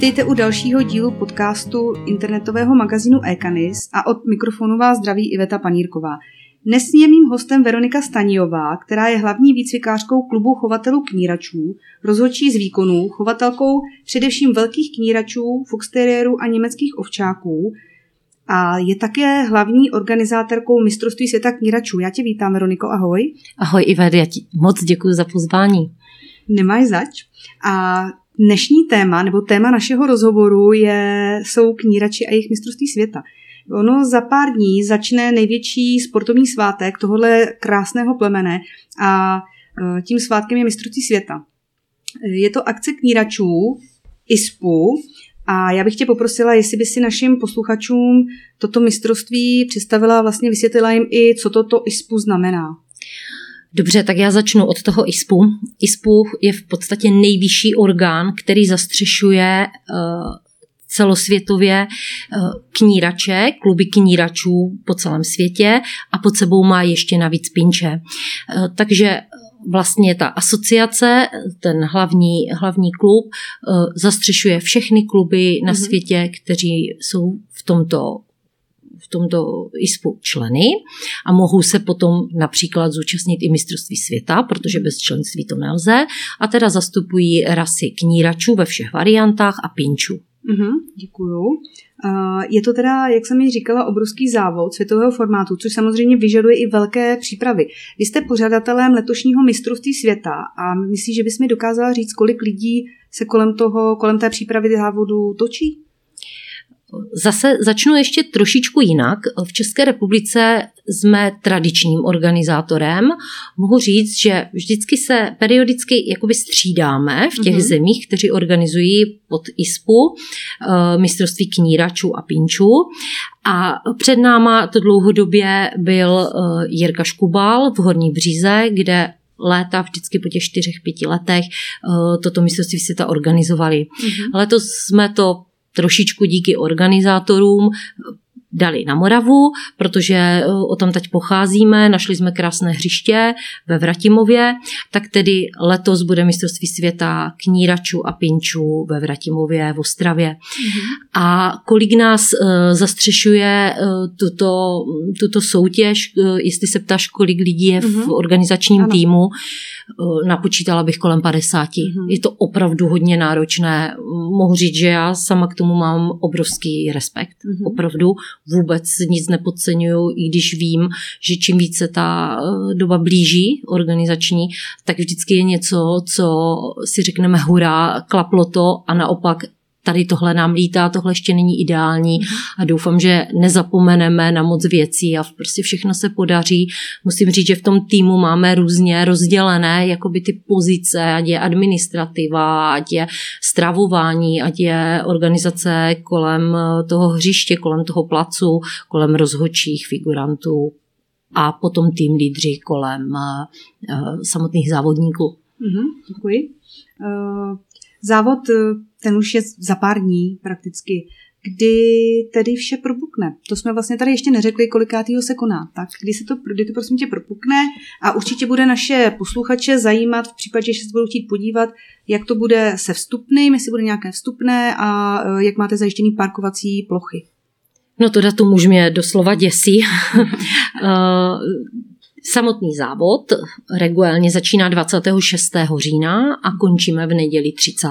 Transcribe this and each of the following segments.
Vítejte u dalšího dílu podcastu internetového magazínu Ekanis a od mikrofonu vás zdraví Iveta Panírková. Dnes je mým hostem Veronika Staniová, která je hlavní výcvikářkou klubu chovatelů kníračů, rozhodčí z výkonů, chovatelkou především velkých kníračů, foxteriérů a německých ovčáků a je také hlavní organizátorkou mistrovství světa kníračů. Já tě vítám, Veroniko, ahoj. Ahoj Ivet, já ti moc děkuji za pozvání. Nemáš zač. A dnešní téma, nebo téma našeho rozhovoru je, jsou knírači a jejich mistrovství světa. Ono za pár dní začne největší sportovní svátek tohohle krásného plemene a e, tím svátkem je mistrovství světa. Je to akce kníračů ISPu a já bych tě poprosila, jestli by si našim posluchačům toto mistrovství představila vlastně vysvětlila jim i, co toto ISPu znamená. Dobře, tak já začnu od toho ISPu. ISPu je v podstatě nejvyšší orgán, který zastřešuje uh, celosvětově knírače, kluby kníračů po celém světě a pod sebou má ještě navíc pinče. Takže vlastně ta asociace, ten hlavní, hlavní klub, zastřešuje všechny kluby na mm-hmm. světě, kteří jsou v tomto v tomto ISPu členy a mohou se potom například zúčastnit i mistrovství světa, protože bez členství to nelze a teda zastupují rasy kníračů ve všech variantách a pinčů. Mm-hmm, děkuju. Je to teda, jak jsem ji říkala, obrovský závod světového formátu, což samozřejmě vyžaduje i velké přípravy. Vy jste pořadatelem letošního mistrovství světa a myslíš, že bys mi dokázala říct, kolik lidí se kolem toho, kolem té přípravy závodu točí? Zase začnu ještě trošičku jinak. V České republice jsme tradičním organizátorem. Mohu říct, že vždycky se periodicky jakoby střídáme v těch mm-hmm. zemích, kteří organizují pod ISPu eh, mistrovství kníračů a pinčů. A před náma to dlouhodobě byl eh, Jirka Škubal v Horní Bříze, kde léta, vždycky po těch čtyřech, pěti letech eh, toto mistrovství světa organizovali. Mm-hmm. Letos jsme to trošičku díky organizátorům dali na Moravu, protože eh, o tam teď pocházíme, našli jsme krásné hřiště ve Vratimově, tak tedy letos bude mistrovství světa kníračů a pinčů ve Vratimově v Ostravě. Mm-hmm. A kolik nás uh, zastřešuje uh, tuto, tuto soutěž, jestli se ptáš, kolik lidí je v mhm. organizačním ano. týmu, napočítala bych kolem 50. Mm-hmm. Je to opravdu hodně náročné. Mohu říct, že já sama k tomu mám obrovský respekt. Mm-hmm. Opravdu vůbec nic nepodceňuju, i když vím, že čím více ta eh, doba blíží organizační, tak vždycky je něco, co si řekneme hurá, klaplo to a naopak tady tohle nám lítá, tohle ještě není ideální a doufám, že nezapomeneme na moc věcí a prostě všechno se podaří. Musím říct, že v tom týmu máme různě rozdělené jakoby ty pozice, ať je administrativa, ať je stravování, ať je organizace kolem toho hřiště, kolem toho placu, kolem rozhodčích figurantů a potom tým lídři kolem uh, samotných závodníků. Mm-hmm, děkuji. Uh, závod ten už je za pár dní prakticky, kdy tedy vše propukne. To jsme vlastně tady ještě neřekli, kolikátýho se koná. Tak kdy se to, kdy to prosím tě propukne a určitě bude naše posluchače zajímat v případě, že se budou chtít podívat, jak to bude se vstupným, jestli bude nějaké vstupné a e, jak máte zajištěný parkovací plochy. No to datum už mě doslova děsí. Samotný závod regulárně začíná 26. října a končíme v neděli 30.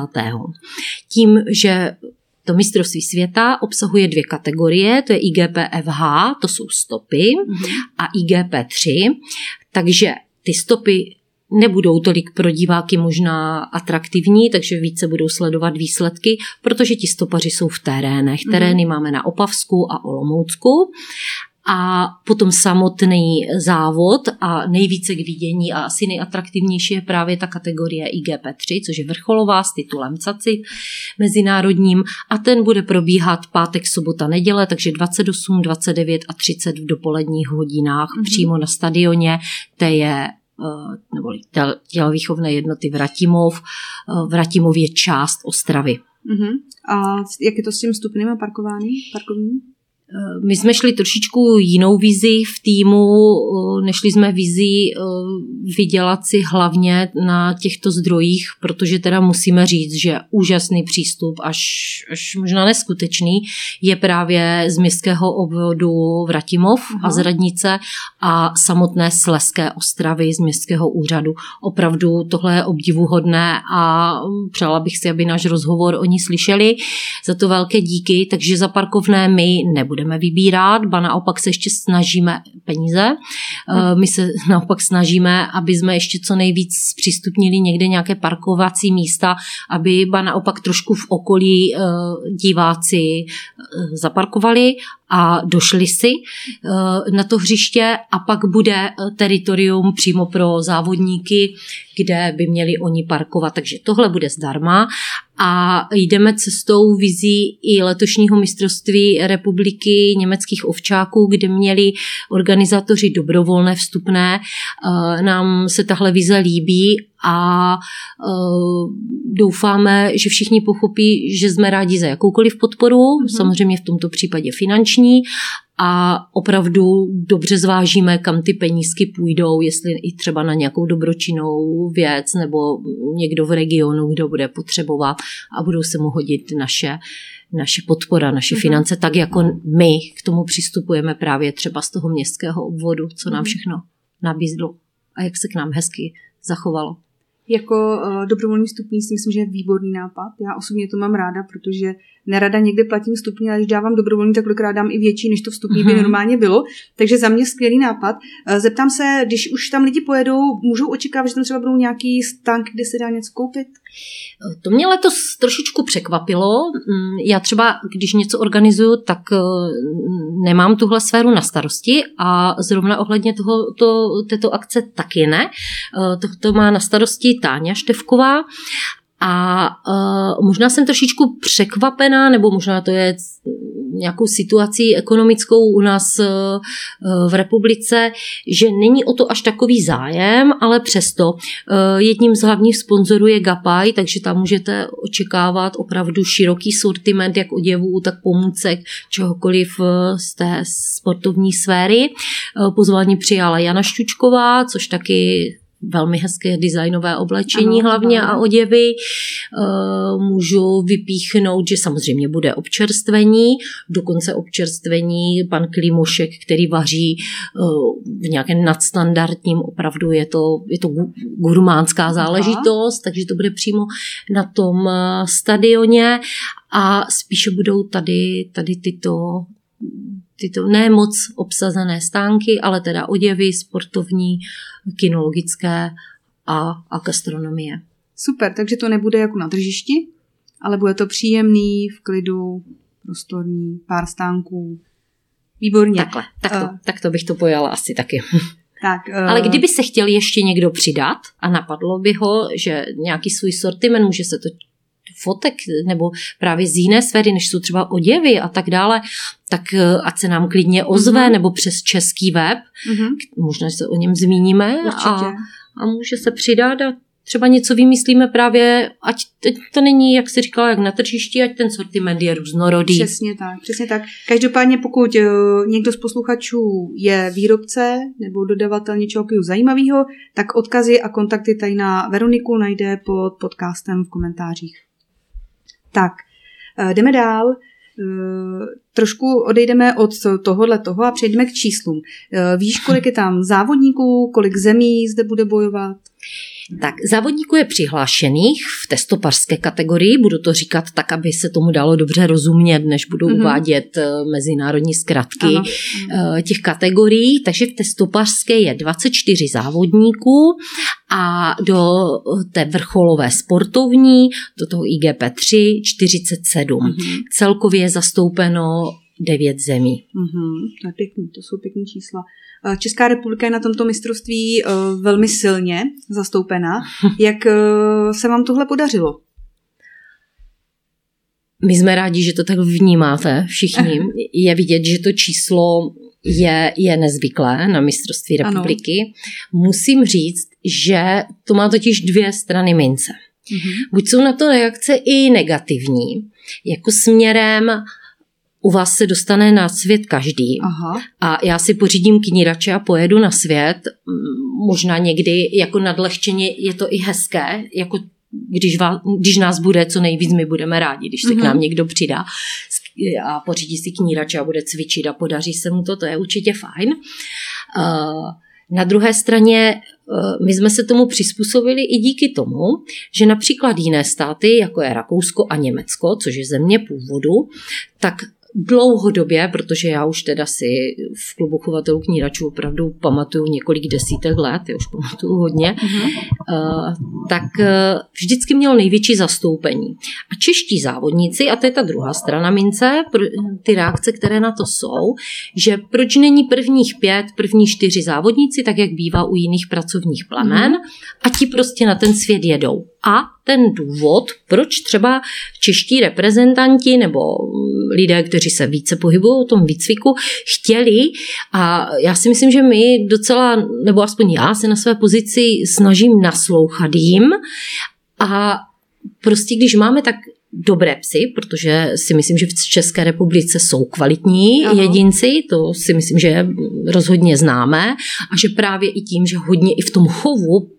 Tím, že to mistrovství světa obsahuje dvě kategorie, to je IGPFH, to jsou stopy, a IGP3, takže ty stopy nebudou tolik pro diváky možná atraktivní, takže více budou sledovat výsledky, protože ti stopaři jsou v terénech. Mhm. Terény mm. máme na Opavsku a Olomoucku a potom samotný závod a nejvíce k vidění a asi nejatraktivnější je právě ta kategorie IGP3, což je vrcholová s titulem CACIT mezinárodním a ten bude probíhat pátek, sobota, neděle, takže 28, 29 a 30 v dopoledních hodinách mm-hmm. přímo na stadioně, to je eh, nebo tělovýchovné jednoty Vratimov. Eh, Vratimov je část Ostravy. Uh-huh. A jak je to s tím vstupným a parkování, parkovním? Eh, my jsme šli trošičku jinou vizi v týmu, eh, nešli jsme vizi eh, vydělat si hlavně na těchto zdrojích, protože teda musíme říct, že úžasný přístup, až, až možná neskutečný, je právě z městského obvodu Vratimov Aha. a z Radnice a samotné Sleské ostravy z městského úřadu. Opravdu tohle je obdivuhodné a přála bych si, aby náš rozhovor oni slyšeli. Za to velké díky, takže za parkovné my nebudeme budeme vybírat, ba naopak se ještě snažíme peníze. Hmm. My se naopak snažíme, aby jsme ještě co nejvíc zpřístupnili někde nějaké parkovací místa, aby ba naopak trošku v okolí eh, diváci eh, zaparkovali a došli si na to hřiště a pak bude teritorium přímo pro závodníky, kde by měli oni parkovat. Takže tohle bude zdarma a jdeme cestou vizí i letošního mistrovství republiky německých ovčáků, kde měli organizátoři dobrovolné vstupné. Eh, nám se tahle vize líbí a uh, doufáme, že všichni pochopí, že jsme rádi za jakoukoliv podporu, mm-hmm. samozřejmě v tomto případě finanční a opravdu dobře zvážíme, kam ty penízky půjdou, jestli i třeba na nějakou dobročinnou věc nebo někdo v regionu, kdo bude potřebovat a budou se mu hodit naše naše podpora, naše mm-hmm. finance, tak jako my k tomu přistupujeme právě třeba z toho městského obvodu, co nám mhm. všechno nabízlo a jak se k nám hezky zachovalo jako uh, dobrovolný vstupní si myslím, že je výborný nápad. Já osobně to mám ráda, protože nerada někde platím vstupní, ale když dávám dobrovolný, tak kolikrát dám i větší, než to vstupní by mhm. normálně bylo. Takže za mě skvělý nápad. Uh, zeptám se, když už tam lidi pojedou, můžou očekávat, že tam třeba budou nějaký stank, kde se dá něco koupit? To mě letos trošičku překvapilo. Mm, já třeba, když něco organizuju, tak eh, nemám tuhle sféru na starosti a zrovna ohledně toho, to, této akce taky ne. To, to má na starosti Táňa Števková a uh, možná jsem trošičku překvapená, nebo možná to je nějakou situací ekonomickou u nás uh, v republice, že není o to až takový zájem, ale přesto uh, jedním z hlavních sponzorů je Gapaj, takže tam můžete očekávat opravdu široký sortiment jak oděvů, tak pomůcek, čehokoliv z té sportovní sféry. Uh, pozvání přijala Jana Šťučková, což taky velmi hezké designové oblečení ano, hlavně ano. a oděvy. Eh, můžu vypíchnout, že samozřejmě bude občerstvení, dokonce občerstvení pan Klimošek, který vaří eh, v nějakém nadstandardním, opravdu je to, je to gurmánská záležitost, Aha. takže to bude přímo na tom eh, stadioně a spíše budou tady, tady tyto tyto ne moc obsazené stánky, ale teda oděvy, sportovní, kinologické a, a gastronomie. Super, takže to nebude jako na tržišti, ale bude to příjemný, v klidu, prostorný, pár stánků. Výborně. Takhle, tak to, uh, tak to bych to pojala asi taky. Tak, uh, Ale kdyby se chtěl ještě někdo přidat a napadlo by ho, že nějaký svůj sortiment, může se to fotek nebo právě z jiné sféry, než jsou třeba oděvy a tak dále, tak eh, ať se nám klidně ozve mm-hmm. nebo přes český web, mm-hmm. možná se o něm zmíníme a, a může se přidat a třeba něco vymyslíme právě, ať to není, jak si říkala, jak na tržišti, ať ten sortiment je různorodý. Přesně tak, přesně tak. Každopádně pokud uh, někdo z posluchačů je výrobce nebo dodavatel něčeho zajímavého, tak odkazy a kontakty tady na Veroniku najde pod podcastem v komentářích. Tak, uh, jdeme dál. Uh, trošku odejdeme od tohohle toho a přejdeme k číslům. Víš, kolik je tam závodníků, kolik zemí zde bude bojovat? Tak závodníků je přihlášených v testoparské kategorii, budu to říkat tak, aby se tomu dalo dobře rozumět, než budu mm-hmm. uvádět eh, mezinárodní zkratky Aha. Eh, těch kategorií. Takže v testoparské je 24 závodníků a do té vrcholové sportovní, do toho IGP3 47. Mm-hmm. Celkově je zastoupeno devět zemí. Mm-hmm, to je pěkný, to jsou pěkné čísla. Eh, Česká republika je na tomto mistrovství eh, velmi silně zastoupená. Jak eh, se vám tohle podařilo? My jsme rádi, že to tak vnímáte všichni. Je vidět, že to číslo je, je nezvyklé na mistrovství republiky. Ano. Musím říct, že to má totiž dvě strany mince. Mm-hmm. Buď jsou na to reakce i negativní, jako směrem u vás se dostane na svět každý. Aha. A já si pořídím knírače a pojedu na svět. Možná někdy jako nadlehčeně je to i hezké, jako když, vás, když nás bude co nejvíc, my budeme rádi, když se mm-hmm. k nám mhm. někdo přidá a pořídí si knírače a bude cvičit a podaří se mu to, to je určitě fajn. Uh, na druhé straně uh, my jsme se tomu přizpůsobili i díky tomu, že například jiné státy, jako je Rakousko a Německo, což je země původu, tak dlouhodobě, protože já už teda si v klubu chovatelů kníračů opravdu pamatuju několik desítek let, já už pamatuju hodně, mm-hmm. tak uh, vždycky měl největší zastoupení. A čeští závodníci, a to je ta druhá strana mince, ty reakce, které na to jsou, že proč není prvních pět, první čtyři závodníci, tak jak bývá u jiných pracovních plamen, mm-hmm. a ti prostě na ten svět jedou. A ten důvod, proč třeba čeští reprezentanti nebo lidé, kteří se více pohybují v tom výcviku, chtěli a já si myslím, že my docela, nebo aspoň já se na své pozici snažím naslouchat jim a prostě když máme tak dobré psy, protože si myslím, že v České republice jsou kvalitní Aha. jedinci, to si myslím, že rozhodně známe a že právě i tím, že hodně i v tom chovu Mm,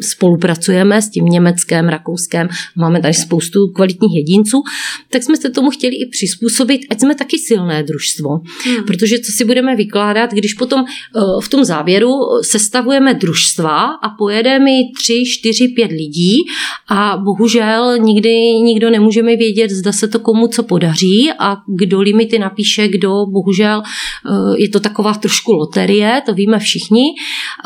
spolupracujeme s tím Německém, Rakouskem, máme tady spoustu kvalitních jedinců, tak jsme se tomu chtěli i přizpůsobit, ať jsme taky silné družstvo. Hmm. Protože co si budeme vykládat, když potom eh, v tom závěru sestavujeme družstva a pojedeme tři, čtyři, pět lidí a bohužel nikdy nikdo nemůžeme vědět, zda se to komu co podaří a kdo limity napíše, kdo bohužel eh, je to taková trošku loterie, to víme všichni,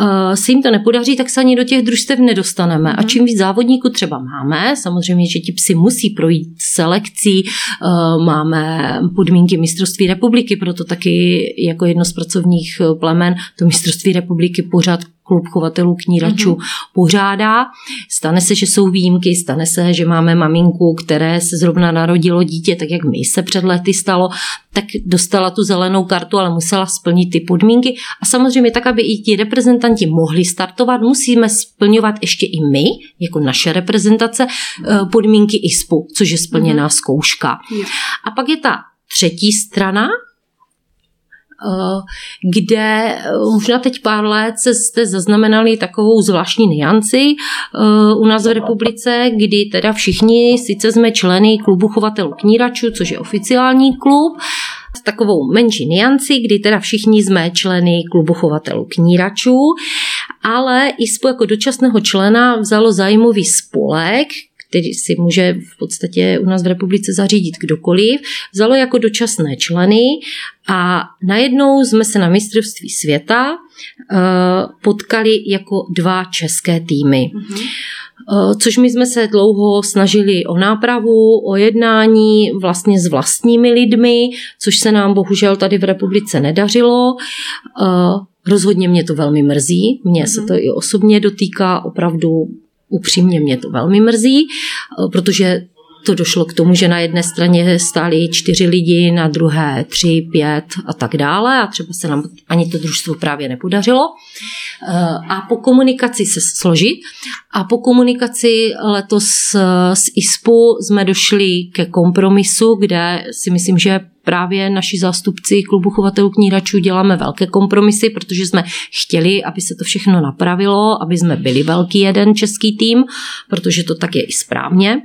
eh, se jim to nepodaří, tak se ani do těch těch družstev nedostaneme. Mm. A mhm. čím víc závodníků třeba máme, samozřejmě, že ti psi musí projít selekcí, eh, máme podmínky mistrovství republiky, proto taky jako jedno z pracovních plemen to mistrovství republiky pořád klub chovatelů kníračů mm-hmm. pořádá. Stane se, že jsou výjimky, stane se, že máme maminku, které se zrovna narodilo dítě, tak jak mi se před lety stalo, tak dostala tu zelenou kartu, ale musela splnit ty podmínky. A samozřejmě tak, aby i ti reprezentanti mohli startovat, musíme splňovat ještě i my, jako naše reprezentace, eh, podmínky ISPu, což je splněná mm-hmm. zkouška. Yeah. A pak je ta třetí strana, kde eh, možná teď pár let jste zaznamenali takovou zvláštní nianci eh, u nás v republice, kdy teda všichni sice jsme členy klubu chovatelů kníračů, což je oficiální klub, s takovou menší nianci, kdy teda všichni jsme členy klubu chovatelů kníračů, ale i jako dočasného člena vzalo zájmový spolek, který si může v podstatě u nás v republice zařídit kdokoliv, vzalo jako dočasné členy a najednou jsme se na mistrovství světa uh, potkali jako dva české týmy. Mm-hmm což my jsme se dlouho snažili o nápravu, o jednání vlastně s vlastními lidmi, což se nám bohužel tady v republice nedařilo. Eh, rozhodně mě to velmi mrzí, mně se mhm. to i osobně dotýká opravdu upřímně mě to velmi mrzí, eh, protože to došlo k tomu, že na jedné straně stáli čtyři lidi, na druhé tři, pět a tak dále a třeba se nám ani to družstvo právě nepodařilo. Eh, a po komunikaci se složit a po komunikaci letos s ISPu jsme došli ke kompromisu, kde si myslím, že právě naši zástupci klubu chovatelů kníračů děláme velké kompromisy, protože jsme chtěli, aby se to všechno napravilo, aby jsme byli velký jeden český tým, protože to tak je i správně.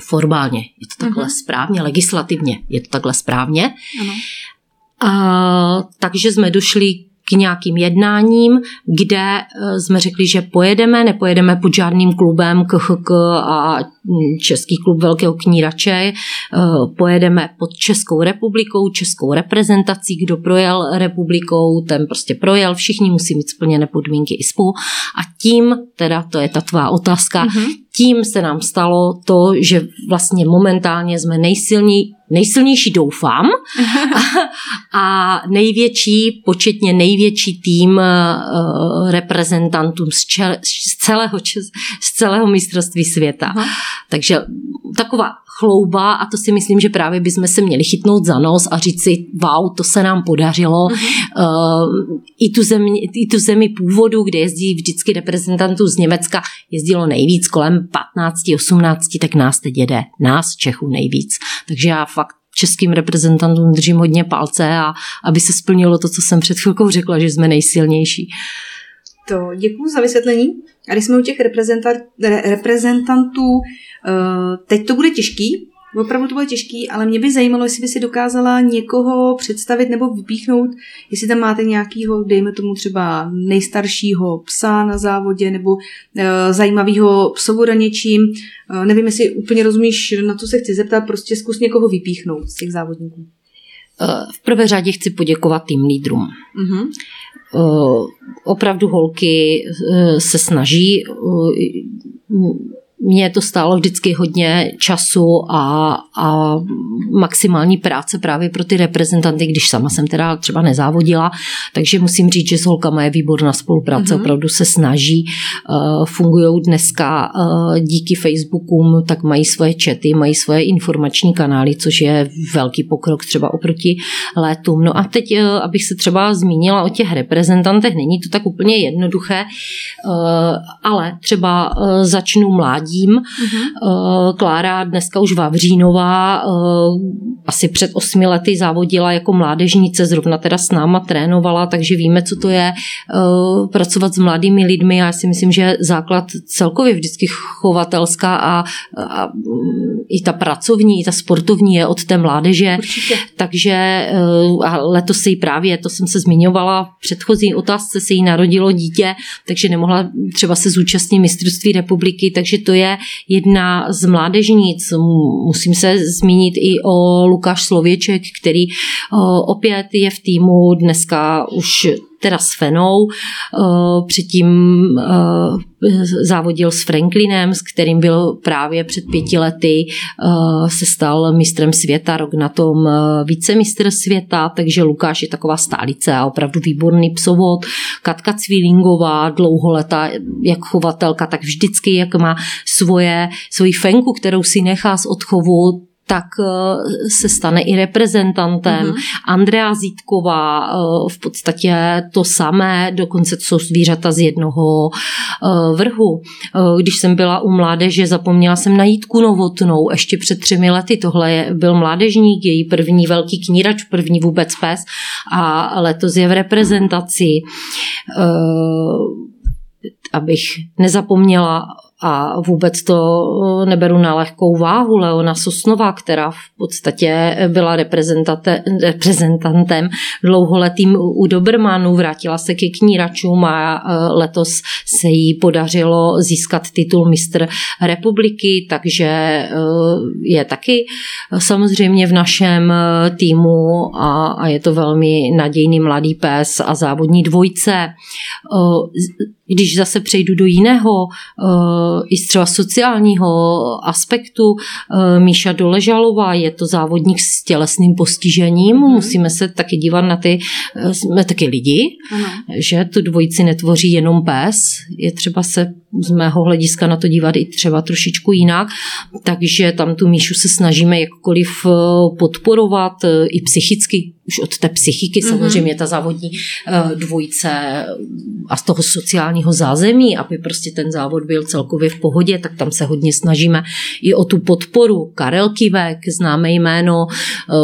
Formálně je to takhle uh-huh. správně, legislativně je to takhle správně. Uh-huh. A, takže jsme došli k nějakým jednáním, kde eh, jsme řekli, že pojedeme, nepojedeme pod žádným klubem KHK a Český klub Velkého knírače, eh, pojedeme pod Českou republikou, Českou reprezentací, kdo projel republikou, ten prostě projel, všichni musí mít splněné podmínky ISPu a tím, teda to je ta tvá otázka, mm-hmm. tím se nám stalo to, že vlastně momentálně jsme nejsilní, nejsilnější doufám a, a největší, početně největší tým uh, reprezentantů z, čel, z, celého, z celého mistrovství světa. Aha. Takže taková chlouba a to si myslím, že právě bychom se měli chytnout za nos a říct si, wow, to se nám podařilo. Uh-huh. Uh, i, tu zemi, I tu zemi původu, kde jezdí vždycky reprezentantů z Německa, jezdilo nejvíc kolem 15, 18, tak nás teď jede, nás Čechů nejvíc. Takže já fakt českým reprezentantům držím hodně palce a aby se splnilo to, co jsem před chvilkou řekla, že jsme nejsilnější. To děkuji za vysvětlení. A když jsme u těch reprezentantů, eh, teď to bude těžký, Opravdu to bude těžký, ale mě by zajímalo, jestli by si dokázala někoho představit nebo vypíchnout, jestli tam máte nějakého, dejme tomu třeba nejstaršího psa na závodě nebo uh, zajímavého psovoda něčím. Uh, nevím, jestli úplně rozumíš, na co se chci zeptat, prostě zkus někoho vypíchnout z těch závodníků. V prvé řadě chci poděkovat tým lídrům. Uh-huh. Opravdu holky se snaží mě to stálo vždycky hodně času a, a maximální práce právě pro ty reprezentanty, když sama jsem teda třeba nezávodila, takže musím říct, že s holkama je výborná spolupráce, mm-hmm. opravdu se snaží, uh, fungují dneska uh, díky Facebookům, tak mají svoje čety, mají svoje informační kanály, což je velký pokrok třeba oproti létům. No a teď, uh, abych se třeba zmínila o těch reprezentantech, není to tak úplně jednoduché, uh, ale třeba uh, začnu mládí mladím. Uh-huh. Klára dneska už Vavřínová eh, asi před osmi lety závodila jako mládežnice, zrovna teda s náma trénovala, takže víme, co to je eh, pracovat s mladými lidmi. Já si myslím, že základ celkově vždycky chovatelská a, a i ta pracovní, i ta sportovní je od té mládeže. Určitě. Takže a letos se jí právě, to jsem se zmiňovala, v předchozí otázce se jí narodilo dítě, takže nemohla třeba se zúčastnit mistrovství republiky, takže to je jedna z mládežnic. Musím se zmínit i o Lukáš Slověček, který opět je v týmu dneska už teda s Fenou, eh, předtím eh, závodil s Franklinem, s kterým byl právě před pěti lety, eh, se stal mistrem světa, rok na tom vícemistr světa, takže Lukáš je taková stálice a opravdu výborný psovod. Katka Cvilingová, dlouholeta jak chovatelka, tak vždycky, jak má svoje, svoji fenku, kterou si nechá z odchovu, tak eh, se stane i reprezentantem. Mm-hmm. Andrea Zítková eh, v podstatě to samé, dokonce to jsou zvířata z jednoho eh, vrhu. Když jsem byla u mládeže, zapomněla jsem najít Novotnou ještě před třemi lety. Tohle byl mládežník, její první velký knírač, první vůbec pes a letos je v reprezentaci abych nezapomněla a vůbec to eh, neberu na lehkou váhu. Leona Sosnová, která v podstatě byla reprezentantem dlouholetým u Dobrmanu, vrátila se ke kníračům a eh, letos se jí podařilo získat titul mistr republiky, takže eh, je taky samozřejmě v našem týmu a, a je to velmi nadějný mladý pes a závodní dvojce. Když zase přejdu do jiného i z třeba sociálního aspektu. Eh, Míša Doležalová je to závodník s tělesným postižením. Mm. Musíme se taky dívat na ty, eh, jsme taky lidi, ano. že tu dvojici netvoří jenom pes. Je třeba se z mého hlediska na to dívat i třeba trošičku jinak. Takže tam tu Míšu se snažíme jakkoliv eh, podporovat i psychicky už od té psychiky mm-hmm. samozřejmě ta závodní dvojice a z toho sociálního zázemí, aby prostě ten závod byl celkově v pohodě, tak tam se hodně snažíme i o tu podporu. Karel Kivek, známe jméno, eh,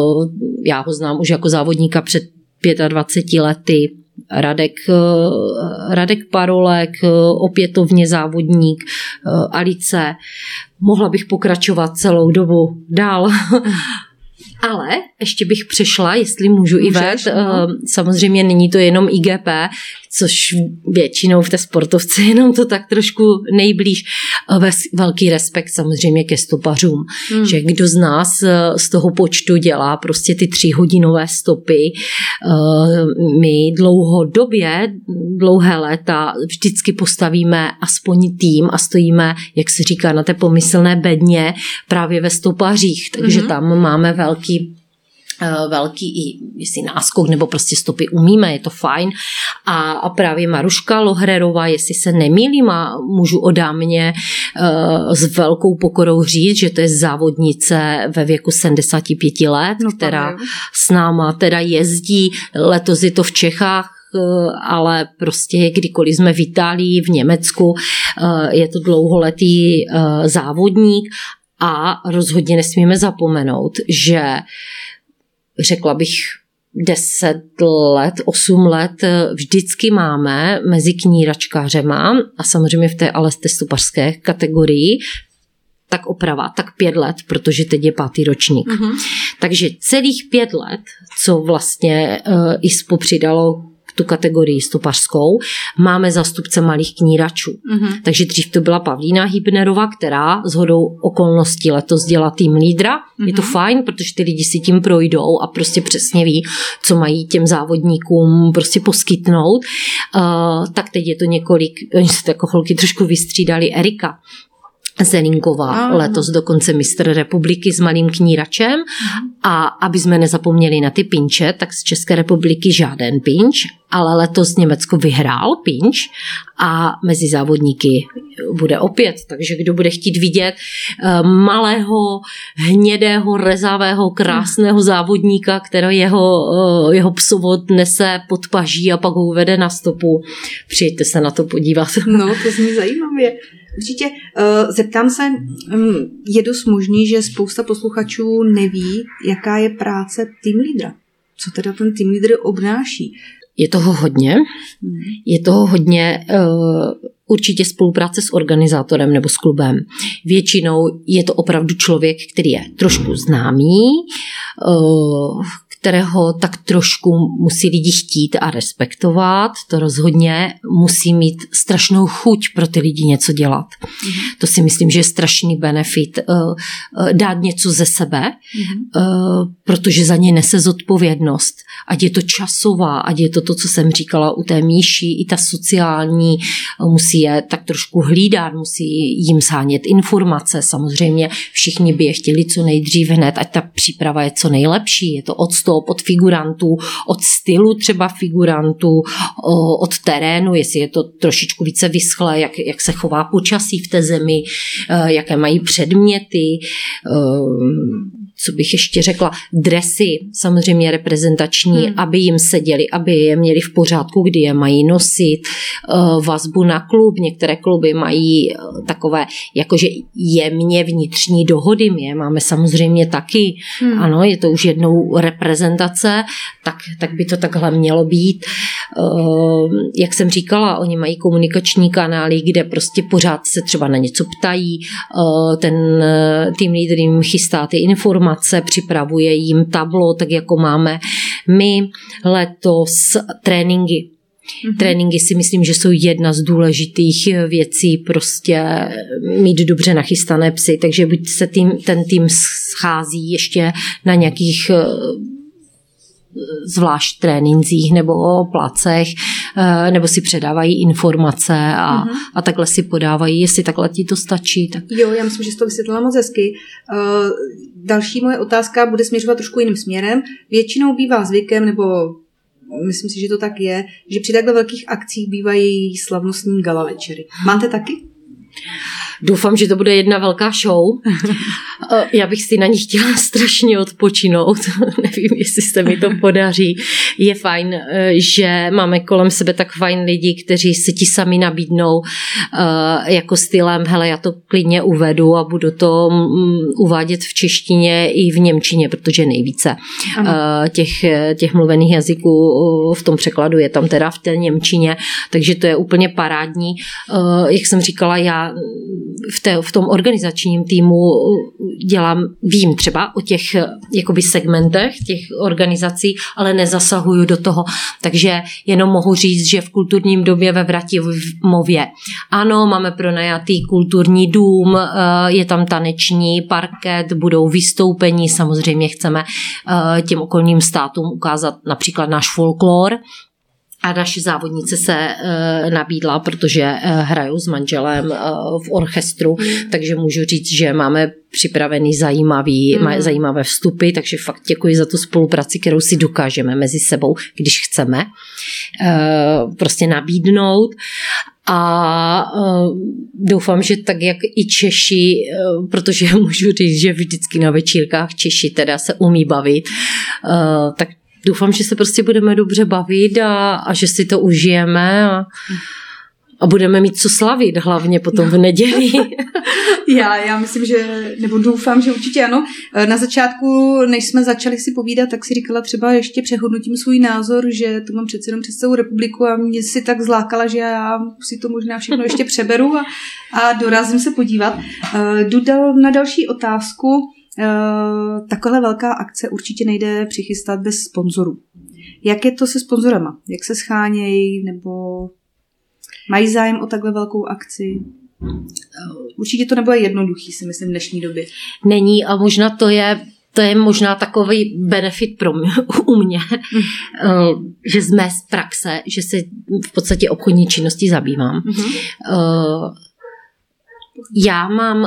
já ho znám už jako závodníka před 25 lety, Radek, eh, Radek Parolek, eh, opětovně závodník, Alice. Mohla bych pokračovat celou dobu dál. Ale ještě bych přešla, jestli můžu i no. Samozřejmě není to jenom IGP, což většinou v té sportovce jenom to tak trošku nejblíž. Velký respekt samozřejmě ke stopařům, hmm. že kdo z nás eh, z toho počtu dělá prostě ty tři hodinové stopy. Eh, my dlouhodobě, dlouhé léta vždycky postavíme aspoň tým a stojíme, jak se říká, na té pomyslné bedně právě ve stopařích, takže hmm. tam máme velký Eh, velký i jestli náskok nebo prostě stopy umíme, je to fajn. A, a právě Maruška Lohrerová, jestli se nemýlím a můžu o dámě uh, s velkou pokorou říct, že to je závodnice ve věku 75 let, no, která s náma teda jezdí, letos je to v Čechách, eh, ale prostě kdykoliv jsme v Itálii, v Německu, je to dlouholetý závodník A rozhodně nesmíme zapomenout, že řekla bych deset let, osm let vždycky máme mezi kníračkářema a samozřejmě v té ale testopařské kategorii tak oprava, tak pět let, protože teď je pátý ročník. Mm-hmm. Takže celých pět let, co vlastně uh, ISPO přidalo tu kategorii stopařskou, máme zastupce malých kníračů. Mm-hmm. Takže dřív to byla Pavlína Hybnerová, která s hodou okolností letos dělá tým lídra. Mm-hmm. Je to mhm. fajn, protože ty lidi si tím projdou a prostě přesně ví, co mají těm závodníkům prostě poskytnout. Uh, tak teď je to několik, oni se jako holky trošku vystřídali, Erika, Zelinková, Aha. letos dokonce mistr republiky s malým kníračem. A aby jsme nezapomněli na ty pinče, tak z České republiky žádný pinč, ale letos Německo vyhrál pinč a mezi závodníky bude opět. Takže kdo bude chtít vidět eh, malého, hnědého, rezavého, krásného závodníka, který jeho, eh, jeho psovod nese pod paží a pak ho uvede na stopu, přijďte se na to podívat. No, to zní zajímavě. Určitě. Uh, zeptám se, um, je dost možný, že spousta posluchačů neví, jaká je práce tým lídra. Co teda ten tým lídr obnáší? Je toho hodně. Hmm. Je toho hodně uh, určitě spolupráce s organizátorem nebo s klubem. Většinou je to opravdu člověk, který je trošku známý, uh, kterého tak trošku musí lidi chtít a respektovat. To rozhodně musí mít strašnou chuť pro ty lidi něco dělat. Mm-hmm. To si myslím, že je strašný benefit uh, uh, dát něco ze sebe, mm-hmm. uh, protože za ně nese zodpovědnost. Ať je to časová, ať je to to, co jsem říkala u té míši, i ta sociální, musí je tak trošku hlídat, musí jim sánět informace. Samozřejmě všichni by je chtěli co nejdřív hned, ať ta příprava je co nejlepší. Je to od stop, od figurantů, od stylu třeba figurantů, od terénu, jestli je to trošičku více vyschlé, jak, jak se chová počasí v té zemi, e, jaké mají předměty, e, co bych ještě řekla, dresy samozřejmě reprezentační, hmm. aby jim seděli, aby je měli v pořádku, kdy je mají nosit, e, vazbu na klub, některé kluby mají takové jakože jemně vnitřní dohody, my je máme samozřejmě taky, hmm. ano, je to už jednou reprezentační prezentace, tak, tak by to takhle mělo být. Ehm, jak jsem říkala, oni mají komunikační kanály, kde prostě pořád se třeba na něco ptají, ten eh, tým lídr jim chystá ty informace, připravuje jim tablo, tak jako máme my letos tréninky Mm-hmm. Tréninky si myslím, že jsou jedna z důležitých věcí, prostě mít dobře nachystané psy, takže buď se tým, ten tým schází ještě na nějakých eh, zvlášť trénincích nebo o placech, eh, nebo si předávají informace a, uh-huh. a takhle si podávají, jestli takhle ti to stačí. Tak... Jo, já myslím, že jsi to vysvětlila moc hezky. Uh, další moje otázka bude směřovat trošku jiným směrem. Většinou bývá zvykem, nebo myslím si, že to tak je, že při takhle velkých akcích bývají slavnostní gala večery. Máte taky? Doufám, že to bude jedna velká show. Já bych si na ní chtěla strašně odpočinout. Nevím, jestli se mi to podaří. Je fajn, eh, že máme kolem sebe tak fajn lidi, kteří se ti sami nabídnou eh, jako stylem, hele, já to klidně uvedu a budu to mm, uvádět v češtině i v němčině, protože nejvíce ano. Eh, těch, těch mluvených jazyků v tom překladu je tam teda v té němčině, takže to je úplně parádní. Jak jsem říkala, já v, té, v tom organizačním týmu dělám, vím třeba o těch jakoby segmentech těch organizací, ale nezasahuju do toho. Takže jenom mohu říct, že v kulturním době ve Vratimově ano, máme pronajatý kulturní dům, eh, je tam taneční parket, budou vystoupení, samozřejmě chceme eh, těm okolním státům ukázat například náš folklor, a naše závodnice se e, nabídla, protože e, hrajou s manželem e, v orchestru, mm. takže můžu říct, že máme připravený zajímavý, mm. zajímavé vstupy, takže fakt děkuji za tu spolupráci, kterou si dokážeme mezi sebou, když chceme e, prostě nabídnout. A doufám, že tak jak i Češi, protože můžu říct, že vždycky na večírkách Češi teda se umí bavit, tak doufám, že se prostě budeme dobře bavit a, a že si to užijeme a, a budeme mít co slavit, hlavně potom v neděli. já, já myslím, že, nebo doufám, že určitě ano. Na začátku, než jsme začali si povídat, tak si říkala třeba ještě přehodnotím svůj názor, že to mám přece jenom přes celou republiku a mě si tak zlákala, že já si to možná všechno ještě přeberu a, a dorazím se podívat. Jdu dal na další otázku. Takhle velká akce určitě nejde přichystat bez sponzorů. Jak je to se sponzorama? Jak se schánějí nebo mají zájem o takhle velkou akci? Určitě to nebude jednoduchý, si myslím, v dnešní době. Není a možná to je to je možná takový benefit pro mě, u mě, mm. že z mé praxe, že se v podstatě obchodní činnosti zabývám. Mm-hmm. Já mám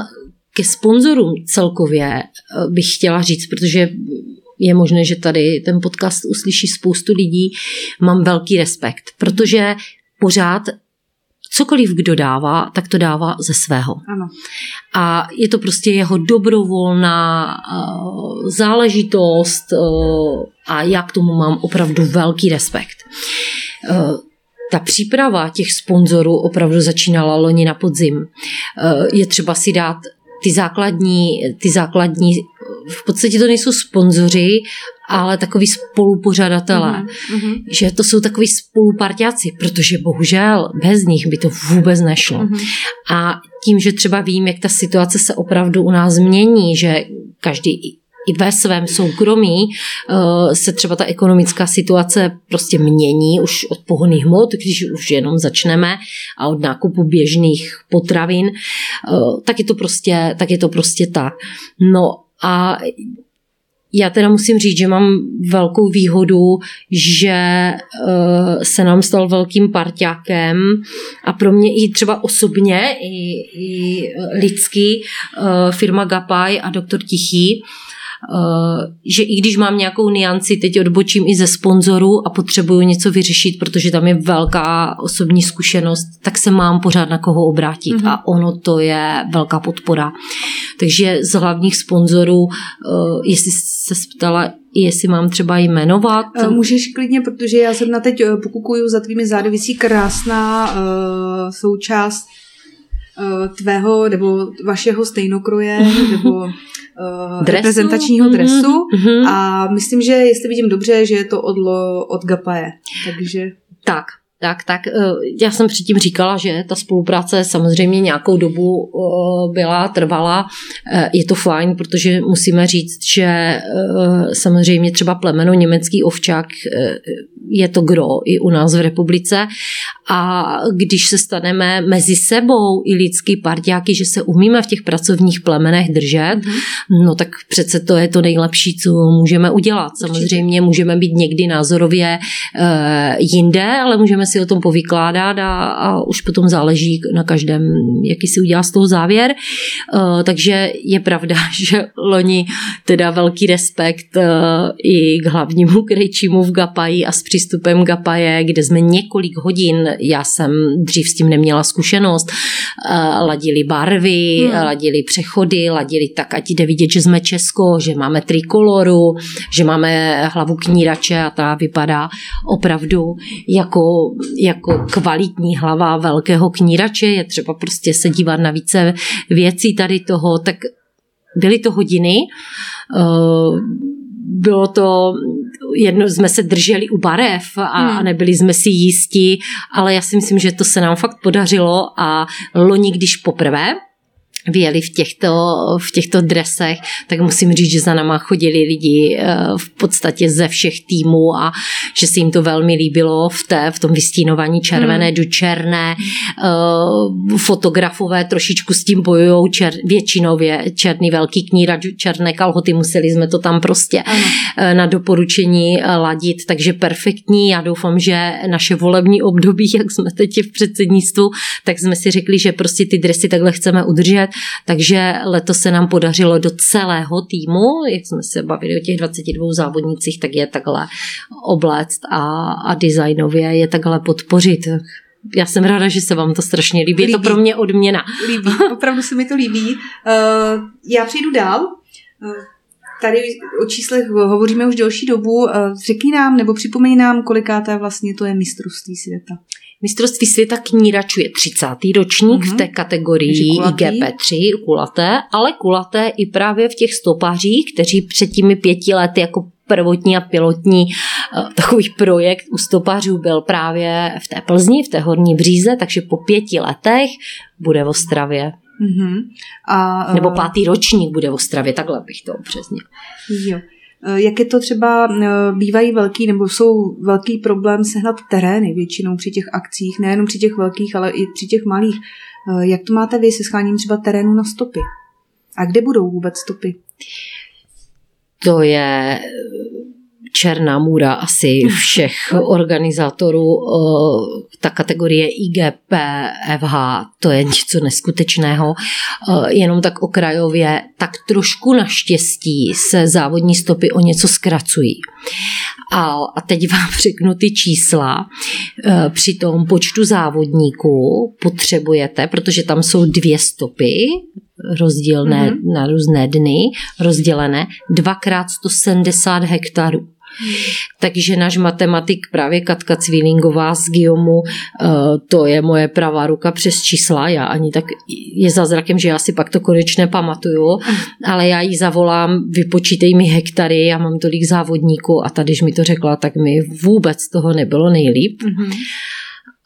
ke sponzorům celkově, eh, bych chtěla říct, protože je možné, že tady ten podcast uslyší spoustu lidí, mám velký respekt, protože pořád cokoliv kdo dává, tak to dává ze svého. Ano. A je to prostě jeho dobrovolná uh, záležitost uh, a já k tomu mám opravdu velký respekt. Uh, ta příprava těch sponzorů opravdu začínala loni na podzim. Je třeba si dát ty základní, ty základní, v podstatě to nejsou sponzoři, ale takový spolupořadatelé, mm-hmm. že to jsou takový spoluparťáci, protože bohužel bez nich by to vůbec nešlo. Mm-hmm. A tím, že třeba vím, jak ta situace se opravdu u nás změní, že každý i ve svém soukromí eh, se třeba ta ekonomická situace prostě mění už od pohonných hmot, když už jenom začneme a od nákupu běžných potravin, eh, tak je to prostě, tak je to prostě tak. No a já teda musím říct, že mám velkou výhodu, že uh, se nám stal velkým parťákem a pro mě i třeba osobně, i, i lidský, firma Gapaj a doktor Tichý, Eh, že i když mám nějakou nianci, teď odbočím i ze sponzorů a potřebuju něco vyřešit, protože tam je velká osobní zkušenost, tak se mám pořád na koho obrátit mm-hmm. a ono to je velká podpora. Takže z hlavních sponzorů, eh, jestli se ptala, jestli mám třeba jmenovat. Eh, můžeš klidně, protože já jsem na teď pokukuju za tvými zády, vysí krásná součást tvého nebo vašeho stejnokroje, nebo uh, dresu? reprezentačního mhm, dresu mm-hmm. a myslím, že jestli vidím dobře, že je to od, od Gapaje. Takže... Tak, tak, tak eh, já jsem předtím říkala, že ta spolupráce samozřejmě nějakou dobu eh, byla, trvala. Je to fajn, protože musíme říct, že samozřejmě třeba plemeno německý ovčák je to gro i u nás v republice a když se staneme mezi sebou i lidský partiáky, že se umíme v těch pracovních plemenech držet, mm-hmm. no tak přece to je to nejlepší, co můžeme udělat. Samozřejmě můžeme být někdy názorově jinde, ale můžeme si o tom povykládat a, a už potom záleží na každém, jaký si udělá z toho závěr. E, takže je pravda, že loni teda velký respekt e, i k hlavnímu krejčímu v Gapaji a s přístupem Gapaje, kde jsme několik hodin já jsem dřív s tím neměla zkušenost, eh, ladili barvy, hmm. ladili přechody, ladili tak, ať jde vidět, že jsme Česko, že máme trikoloru, že máme hlavu knírače a ta vypadá opravdu jako, jako kvalitní hlava velkého knírače, je třeba prostě se dívat na více věcí tady toho, tak byly to hodiny, uh, bylo to, jedno jsme se drželi u barev a, hmm. a nebyli jsme si jistí, ale já si myslím, že to se nám fakt podařilo a loni, když poprvé vyjeli v těchto, v těchto dresech, tak musím říct, že za náma chodili lidi eh, v podstatě ze všech týmů a že se jim to velmi líbilo v, té, v tom vystínování červené hmm. do černé. Eh, fotografové trošičku s tím bojují čer, většinově černý velký kníra, černé kalhoty, museli jsme to tam prostě. Eh, na doporučení ladit, takže perfektní. Já doufám, že naše volební období, jak jsme teď v předsednictvu, tak jsme si řekli, že prostě ty dresy takhle chceme udržet takže letos se nám podařilo do celého týmu, jak jsme se bavili o těch 22 závodnicích, tak je takhle obléct a, a designově je takhle podpořit. Já jsem ráda, že se vám to strašně líbí. líbí. Je to pro mě odměna. Líbí, opravdu se mi to líbí. Uh, já přijdu dál. Uh, tady o číslech hovoříme už delší dobu. Řekni nám nebo připomeň nám, kolikáté vlastně to je mistrovství světa. Mistrovství světa kníračů je 30. ročník uh-huh. v té kategorii IGP3, kulaté, ale kulaté i právě v těch stopářích, kteří před těmi pěti lety jako prvotní a pilotní uh, takový projekt u stopářů byl právě v té Plzni, v té horní bříze, takže po pěti letech bude v Ostravě. Uh-huh. A. Nebo pátý ročník bude v Ostravě, takhle bych to přesně. Jo. Eh, jak je to třeba, eh, bývají velký nebo jsou velký problém sehnat terény většinou při těch akcích, nejenom při těch velkých, ale i při těch malých. Eh, jak to máte vy se scháním třeba terénu na stopy? A kde budou vůbec stopy? To je černá můra asi všech organizátorů. Ta kategorie IGP, FH, to je něco neskutečného. Jenom tak okrajově, tak trošku naštěstí se závodní stopy o něco zkracují. A, a teď vám řeknu ty čísla. E, při tom počtu závodníků potřebujete, protože tam jsou dvě stopy, rozdílné mm-hmm. na různé dny, rozdělené, dvakrát 170 hektarů. Takže náš matematik právě Katka Cvilingová z Giomu, eh, to je moje pravá ruka přes čísla, já ani tak je zázrakem, že já si pak to konečně pamatuju, ale já jí zavolám, vypočítej mi hektary, já mám tolik závodníků a tady, když mi to řekla, tak mi vůbec toho nebylo nejlíp. Mm-hmm.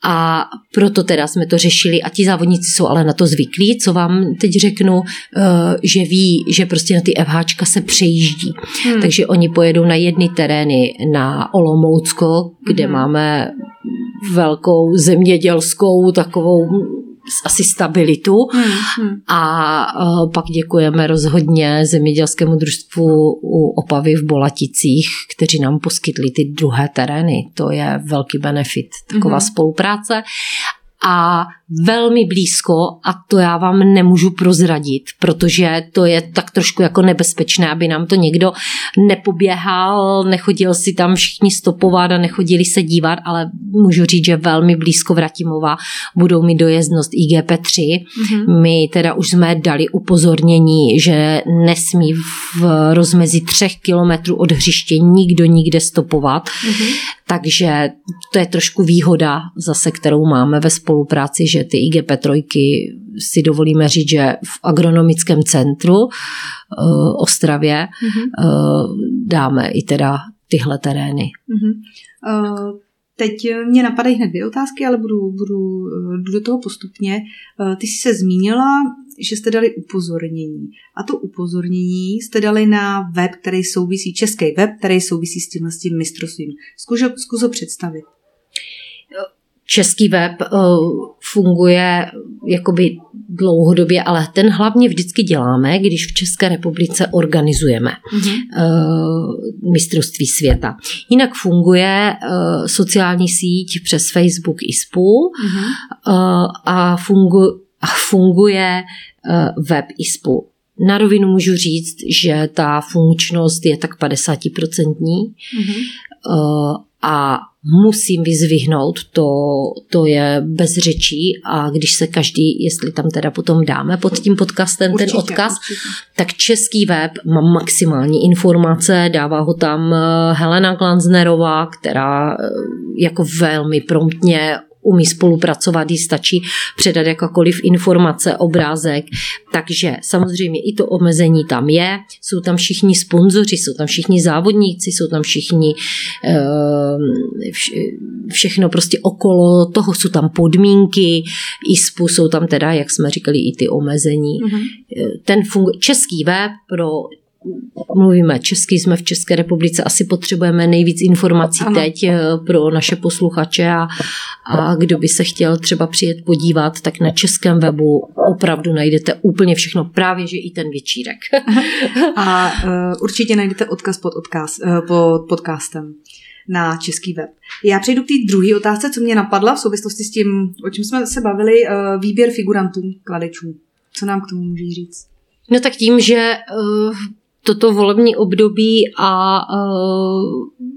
A proto teda jsme to řešili a ti závodníci jsou ale na to zvyklí, co vám teď řeknu, eh, že ví, že prostě na ty FHčka se přejíždí. Hmm. Takže oni pojedou na jedny terény na Olomoucko, kde hmm. máme velkou zemědělskou takovou asi stabilitu hmm, hmm. a uh, pak děkujeme rozhodně zemědělskému družstvu u Opavy v Bolaticích, kteří nám poskytli ty druhé terény. To je velký benefit, taková hmm. spolupráce a velmi blízko a to já vám nemůžu prozradit, protože to je tak trošku jako nebezpečné, aby nám to někdo nepoběhal, nechodil si tam všichni stopovat a nechodili se dívat, ale můžu říct, že velmi blízko Vratimova budou mít dojezdnost IGP3. Mm-hmm. My teda už jsme dali upozornění, že nesmí v rozmezí třech kilometrů od hřiště nikdo nikde stopovat, mm-hmm. takže to je trošku výhoda zase, kterou máme ve spolupráci, že ty IGP3 si dovolíme říct, že v agronomickém centru uh, Ostravě mm-hmm. uh, dáme i teda tyhle terény. Mm-hmm. Uh... Teď mě napadají hned dvě otázky, ale budu, budu jdu do toho postupně. Ty jsi se zmínila, že jste dali upozornění. A to upozornění jste dali na web, který souvisí, český web, který souvisí s tímhle s tím mistrovstvím. Zkus, zkus ho představit český web eh, funguje jakoby dlouhodobě, ale ten hlavně vždycky děláme, když v České republice organizujeme mm-hmm. mistrovství světa. Jinak funguje eh, sociální síť přes Facebook ISPU mm-hmm. a, fungu, a funguje web ISPU. Na rovinu můžu říct, že ta funkčnost je tak 50%. Mm-hmm. A musím vyzvihnout, to, to je bez řečí a když se každý, jestli tam teda potom dáme pod tím podcastem určitě, ten odkaz, určitě. tak český web má maximální informace, dává ho tam eh, Helena Glanznerová, která eh, jako velmi promptně umí spolupracovat, jí stačí předat jakákoliv informace, obrázek. Takže samozřejmě i to omezení tam je, jsou tam všichni sponzoři, jsou tam všichni závodníci, jsou tam všichni ehm, všechno prostě okolo toho, jsou tam podmínky, ISPu jsou tam teda, jak jsme říkali, i ty omezení. Mm-hmm. Ten fungu- český web pro mluvíme česky, jsme v České republice, asi potřebujeme nejvíc informací ano. teď eh, pro naše posluchače a, a kdo by se chtěl třeba přijet podívat, tak na českém webu opravdu najdete úplně všechno, právě že i ten večírek. a uh, určitě najdete odkaz pod, odkaz, uh, pod podcastem na český web. Já přejdu k té druhé otázce, co mě napadla v souvislosti s tím, o čem jsme se bavili, uh, výběr figurantů, kladečů. Co nám k tomu můžeš říct? No tak tím, že uh, toto volební období a uh,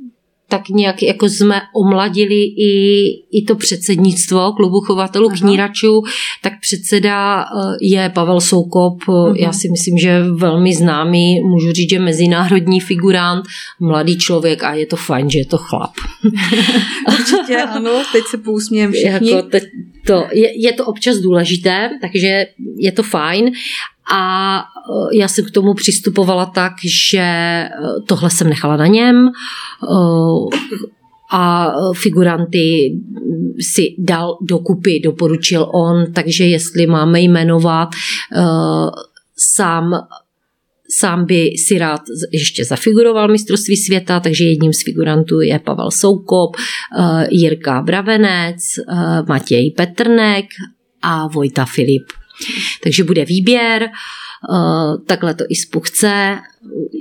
tak nějak jako jsme omladili i, i to předsednictvo klubu chovatelů Aha. kníračů, tak předseda eh, je Pavel Soukop, Aha. já si myslím, že velmi známý, můžu říct, že mezinárodní figurant, mladý člověk a je to fajn, že je to chlap. Určitě ano, teď se pousmějem všichni. Jako teď to, je, je to občas důležité, takže je to fajn a e, já jsem k tomu přistupovala tak, že e, tohle jsem nechala na něm e, a figuranty si dal dokupy, doporučil on, takže jestli máme jmenovat sám Sám by si rád ještě zafiguroval mistrovství světa, takže jedním z figurantů je Pavel Soukop, Jirka Bravenec, Matěj Petrnek a Vojta Filip. Takže bude výběr, eh, takhle to i spuchce.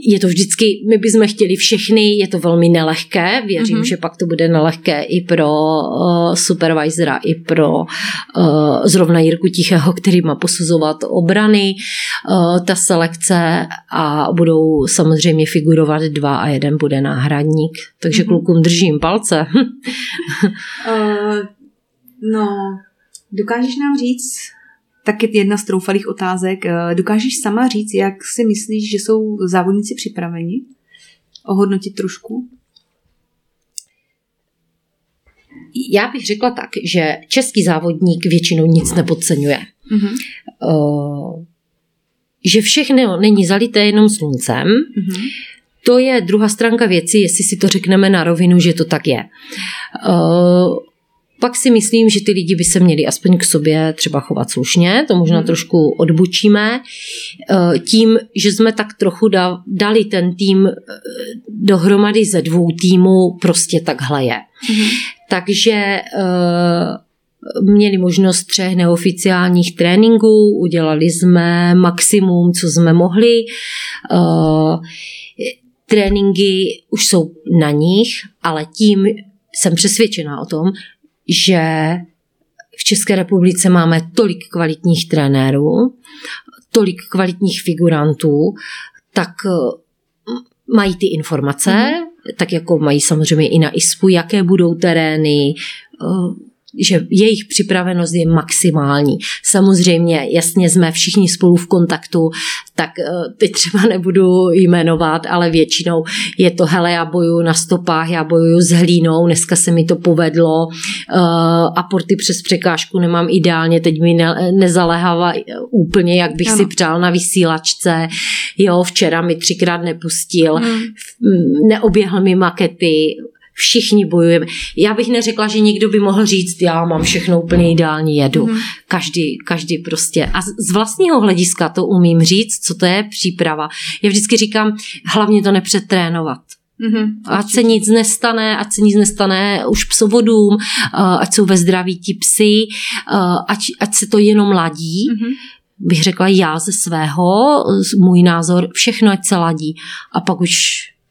Je to vždycky, my bychom chtěli všechny, je to velmi nelehké, věřím, mm-hmm. že pak to bude nelehké i pro uh, supervisora, i pro uh, zrovna Jirku Tichého, který má posuzovat obrany, uh, ta selekce a budou samozřejmě figurovat dva a jeden bude náhradník. Takže mm-hmm. klukům držím palce. uh, no, dokážeš nám říct, tak je jedna z troufalých otázek. Eh, dokážeš sama říct, jak si myslíš, že jsou závodníci připraveni? Ohodnotit trošku? Já bych řekla tak, že český závodník většinou nic nepodceňuje. Mm-hmm. Uh, že všechno není zalité jenom sluncem. Mm-hmm. To je druhá stránka věci, jestli si to řekneme na rovinu, že to tak je. Uh, pak si myslím, že ty lidi by se měli aspoň k sobě třeba chovat slušně, to možná hmm. trošku odbučíme, eh, tím, že jsme tak trochu dali ten tým eh, dohromady ze dvou týmů, prostě takhle je. Hmm. Takže eh, měli možnost třech neoficiálních tréninků, udělali jsme maximum, co jsme mohli. Tréninky už jsou na nich, ale tím jsem přesvědčená o tom, že v České republice máme tolik kvalitních trenérů, tolik kvalitních figurantů, tak eh, mají ty informace, mm. tak jako mají samozřejmě i na ISPu, jaké budou terény, eh, že jejich připravenost je maximální. Samozřejmě, jasně jsme všichni spolu v kontaktu, tak eh, teď třeba nebudu jmenovat, ale většinou je to, hele, já bojuju na stopách, já bojuju s hlínou, dneska se mi to povedlo, eh, a porty přes překážku nemám ideálně, teď mi ne, nezalehává úplně, jak bych ano. si přál na vysílačce, jo, včera mi třikrát nepustil, hmm. neoběhl mi makety, všichni bojujeme. Já bych neřekla, že někdo by mohl říct, já mám všechno úplně ideální, jedu. Mm. Každý, každý prostě. A z vlastního hlediska to umím říct, co to je příprava. Já vždycky říkám, hlavně to nepřetrénovat. Mm-hmm, ať se nic nestane, ať se nic nestane už psovodům, ať jsou ve zdraví ti psy, ať, ať se to jenom ladí. Mm-hmm bych řekla já ze svého, můj názor, všechno ať se ladí. A pak už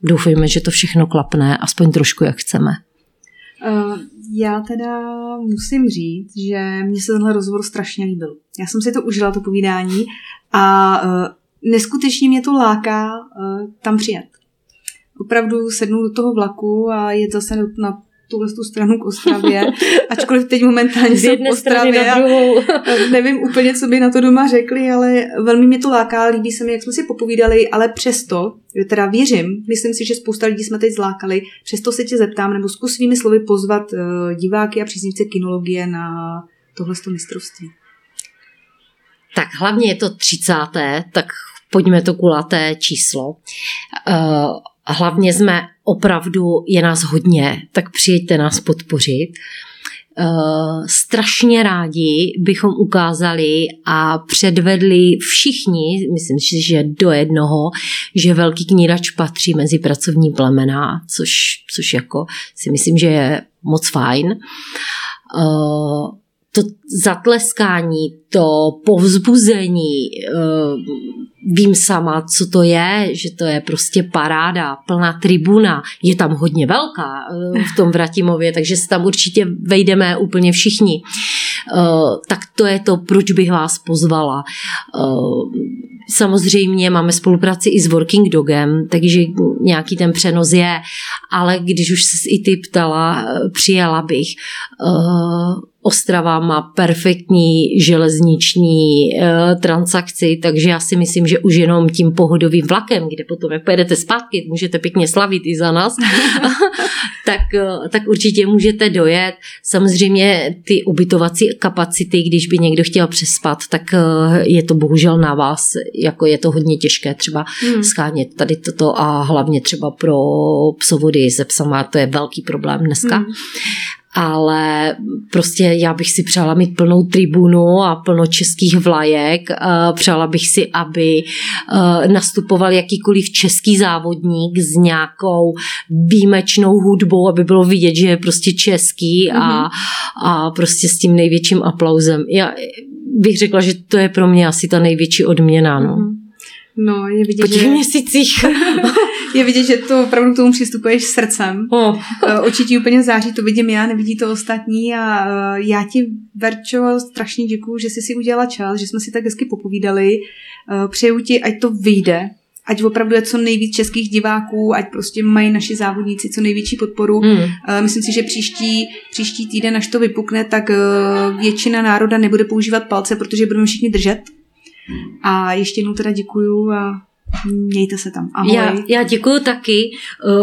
doufejme, že to všechno klapne, aspoň trošku, jak chceme. Uh, já teda musím říct, že mně se tenhle rozhovor strašně líbil. Já jsem si to užila, to povídání, a uh, neskutečně mě to láká uh, tam přijet. Opravdu sednu do toho vlaku a je zase na tuhle tu stranu k Ostravě, ačkoliv teď momentálně jsem v Ostravě a nevím úplně, co by na to doma řekli, ale velmi mě to láká, líbí se mi, jak jsme si popovídali, ale přesto, teda věřím, myslím si, že spousta lidí jsme teď zlákali, přesto se tě zeptám, nebo zkus svými slovy pozvat uh, diváky a příznivce kinologie na tohle mistrovství. Tak hlavně je to 30. tak pojďme to kulaté číslo. Uh, hlavně jsme opravdu, je nás hodně, tak přijďte nás podpořit. Uh, strašně rádi bychom ukázali a předvedli všichni, myslím si, že do jednoho, že velký knírač patří mezi pracovní plemena, což, což jako si myslím, že je moc fajn. Uh, to zatleskání, to povzbuzení, uh, vím sama, co to je, že to je prostě paráda, plná tribuna, je tam hodně velká eh, v tom Vratimově, takže se tam určitě vejdeme úplně všichni. Eh, tak to je to, proč bych vás pozvala. Eh, samozřejmě máme spolupráci i s Working Dogem, takže nějaký ten přenos je, ale když už jsi i ty ptala, přijala bych. Ostrava má perfektní železniční uh, transakci, takže já si myslím, že už jenom tím pohodovým vlakem, kde potom, jak pojedete zpátky, můžete pěkně slavit i za nás, tak, uh, tak určitě můžete dojet. Samozřejmě ty ubytovací kapacity, když by někdo chtěl přespat, tak uh, je to bohužel na vás, jako je to hodně těžké třeba hmm. schánět tady toto a hlavně třeba pro psovody se psama, to je velký problém dneska. Hmm ale prostě já bych si přála mít plnou tribunu a plno českých vlajek. Přála bych si, aby e, nastupoval jakýkoliv český závodník s nějakou výjimečnou hudbou, aby bylo vidět, že je prostě český a, mm-hmm. a prostě s tím největším aplauzem. Já bych řekla, že to je pro mě asi ta největší odměna. No. Mm-hmm. No, je vidět, po těch že... měsících. je vidět, že to opravdu k tomu přistupuješ srdcem. Oh. Oči ti úplně září, to vidím já, nevidí to ostatní a eh, já ti, Verčo, strašně děkuju, že jsi si udělala čas, že jsme si tak hezky popovídali. Eh, přeju ti, ať to vyjde, ať opravdu je co nejvíc českých diváků, ať prostě mají naši závodníci co největší podporu. Hmm. Myslím si, že příští, příští týden, až to vypukne, tak většina národa nebude používat palce, protože budeme všichni držet. A ještě jednou teda děkuju a Mějte se tam. Ahoj. Já, já děkuji taky.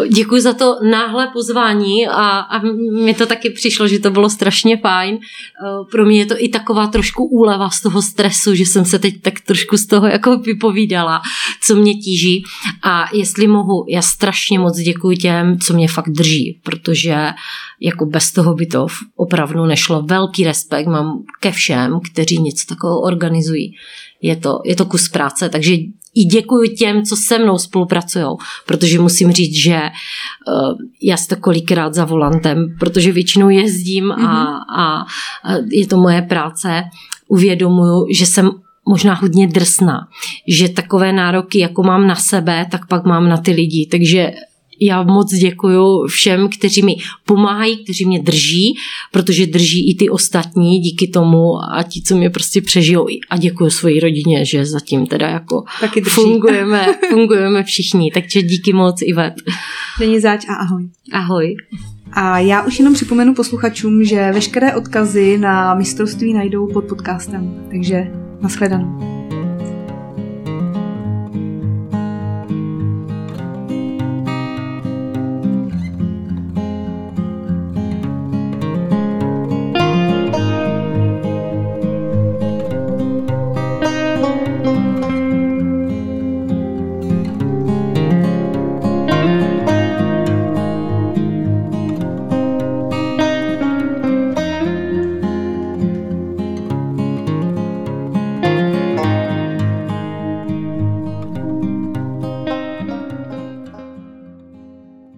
Eh, děkuji za to náhle pozvání a, a mi to taky přišlo, že to bylo strašně fajn. Eh, pro mě je to i taková trošku úleva z toho stresu, že jsem se teď tak trošku z toho jako vypovídala, co mě tíží. A jestli mohu, já strašně moc děkuji těm, co mě fakt drží, protože jako bez toho by to opravdu nešlo. Velký respekt mám ke všem, kteří něco takového organizují je to, je to kus práce, takže i děkuji těm, co se mnou spolupracují, protože musím říct, že uh, já to kolikrát za volantem, protože většinou jezdím a, mhm. a, a je to moje práce, uvědomuju, že jsem možná hodně drsná, že takové nároky, jako mám na sebe, tak pak mám na ty lidi, takže já moc děkuji všem, kteří mi pomáhají, kteří mě drží, protože drží i ty ostatní díky tomu a ti, co mě prostě přežijou. A děkuji svojí rodině, že zatím teda jako Taky fungujeme, fungujeme všichni. Takže díky moc, Ivet. Není zač a ahoj. Ahoj. A já už jenom připomenu posluchačům, že veškeré odkazy na mistrovství najdou pod podcastem. Takže nashledanou.